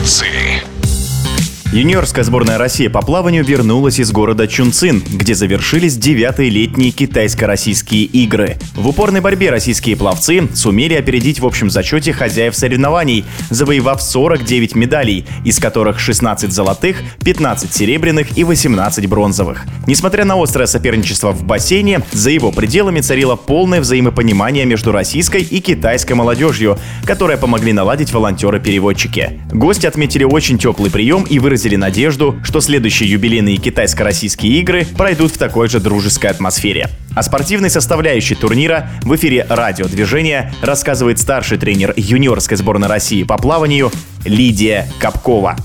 See. Юниорская сборная России по плаванию вернулась из города Чунцин, где завершились девятые летние китайско-российские игры. В упорной борьбе российские пловцы сумели опередить в общем зачете хозяев соревнований, завоевав 49 медалей, из которых 16 золотых, 15 серебряных и 18 бронзовых. Несмотря на острое соперничество в бассейне, за его пределами царило полное взаимопонимание между российской и китайской молодежью, которые помогли наладить волонтеры-переводчики. Гости отметили очень теплый прием и выразили выразили надежду, что следующие юбилейные китайско-российские игры пройдут в такой же дружеской атмосфере. О спортивной составляющей турнира в эфире радиодвижения рассказывает старший тренер юниорской сборной России по плаванию Лидия Капкова.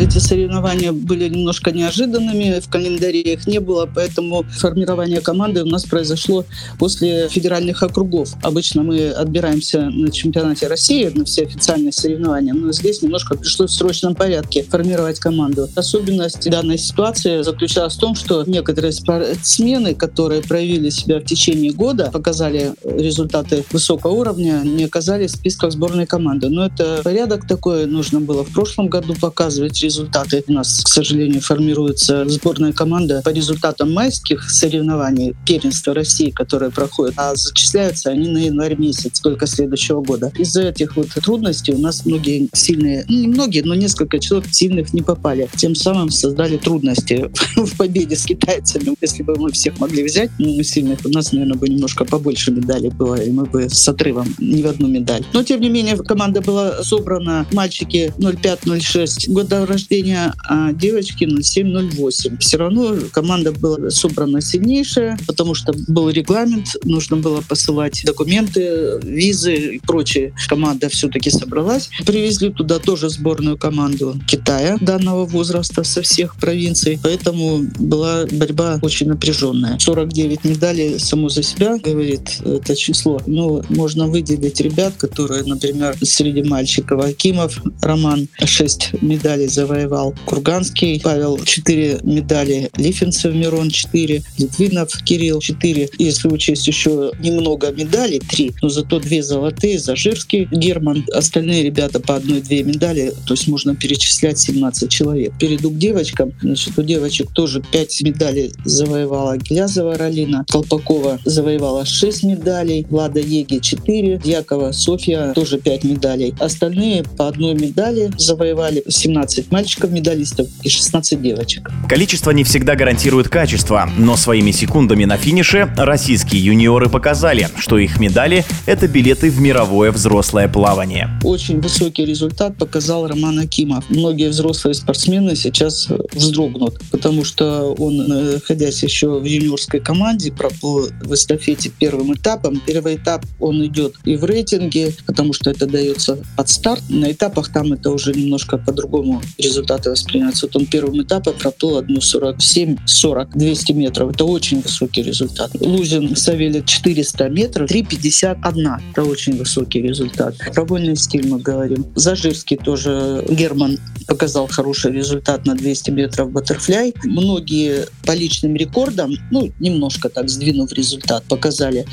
Эти соревнования были немножко неожиданными, в календаре их не было, поэтому формирование команды у нас произошло после федеральных округов. Обычно мы отбираемся на чемпионате России, на все официальные соревнования, но здесь немножко пришлось в срочном порядке формировать команду. Особенность данной ситуации заключалась в том, что некоторые спортсмены, которые проявили себя в течение года, показали результаты высокого уровня, не оказались в списках сборной команды. Но это порядок такой, нужно было в прошлом году показывать результаты. У нас, к сожалению, формируется сборная команда по результатам майских соревнований первенства России, которые проходят, а зачисляются они на январь месяц только следующего года. Из-за этих вот трудностей у нас многие сильные, ну, не многие, но несколько человек сильных не попали. Тем самым создали трудности в победе с китайцами. Если бы мы всех могли взять, ну, сильных, у нас, наверное, бы немножко побольше медалей было, и мы бы с отрывом не в одну медаль. Но, тем не менее, команда была собрана, мальчики 05-06 года рождения, а девочки 07-08. Все равно команда была собрана сильнейшая, потому что был регламент, нужно было посылать документы, визы и прочее. Команда все-таки собралась. Привезли туда тоже сборную команду Китая данного возраста со всех провинций, поэтому была борьба очень напряженная. 49 медалей само за себя говорит это число. Но можно выделить ребят, которые, например, среди мальчиков Акимов Роман 6 медалей завоевал. Курганский Павел 4 медали, Лифенцев Мирон 4, Литвинов Кирилл 4. Если учесть еще немного медалей, 3, но зато 2 золотые, Зажирский Герман, остальные ребята по одной-две медали, то есть можно перечислять 17 человек. Перейду к девочкам. Значит, у девочек тоже 5 медалей завоевала Глязова Ралина, Колпакова завоевала 6 медалей, Влада Еги 4, Дьякова Софья тоже 5 медалей. Остальные по одной медали завоевали 17 мальчиков-медалистов и 16 девочек. Количество не всегда гарантирует качество, но своими секундами на финише российские юниоры показали, что их медали — это билеты в мировое взрослое плавание. Очень высокий результат показал Роман Акимов. Многие взрослые спортсмены сейчас вздрогнут, потому что он, находясь еще в юниорской команде, проплыл в эстафете первым этапом. Первый этап он идет и в рейтинге, потому что это дается под старт. На этапах там это уже немножко по-другому результаты воспринимаются. Вот он первым этапе проплыл одну 47, 40, 200 метров. Это очень высокий результат. Лузин Савелий 400 метров, 3,51. Это очень высокий результат. Про вольный стиль мы говорим. Зажирский тоже Герман показал хороший результат на 200 метров баттерфляй. Многие по личным рекордам, ну, немножко так сдвинув результат, показали.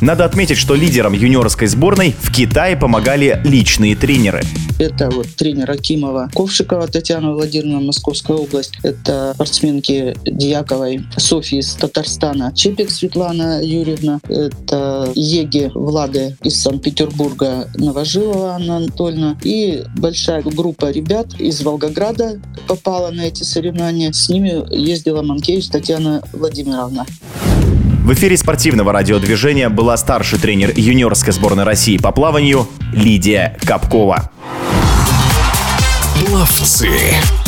Надо отметить, что лидерам юниорской сборной в Китае помогали личные тренеры. Это вот тренер Акимова Ковшикова Татьяна Владимировна, Московская область. Это спортсменки Дьяковой Софьи из Татарстана. Чепик Светлана Юрьевна. Это Еги Влады из Санкт-Петербурга Новожилова Анна Анатольевна. И большая группа ребят из Волгограда попала на эти соревнования. С ними ездила Манкевич Татьяна Владимировна. В эфире спортивного радиодвижения была старший тренер юниорской сборной России по плаванию Лидия Капкова. Пловцы.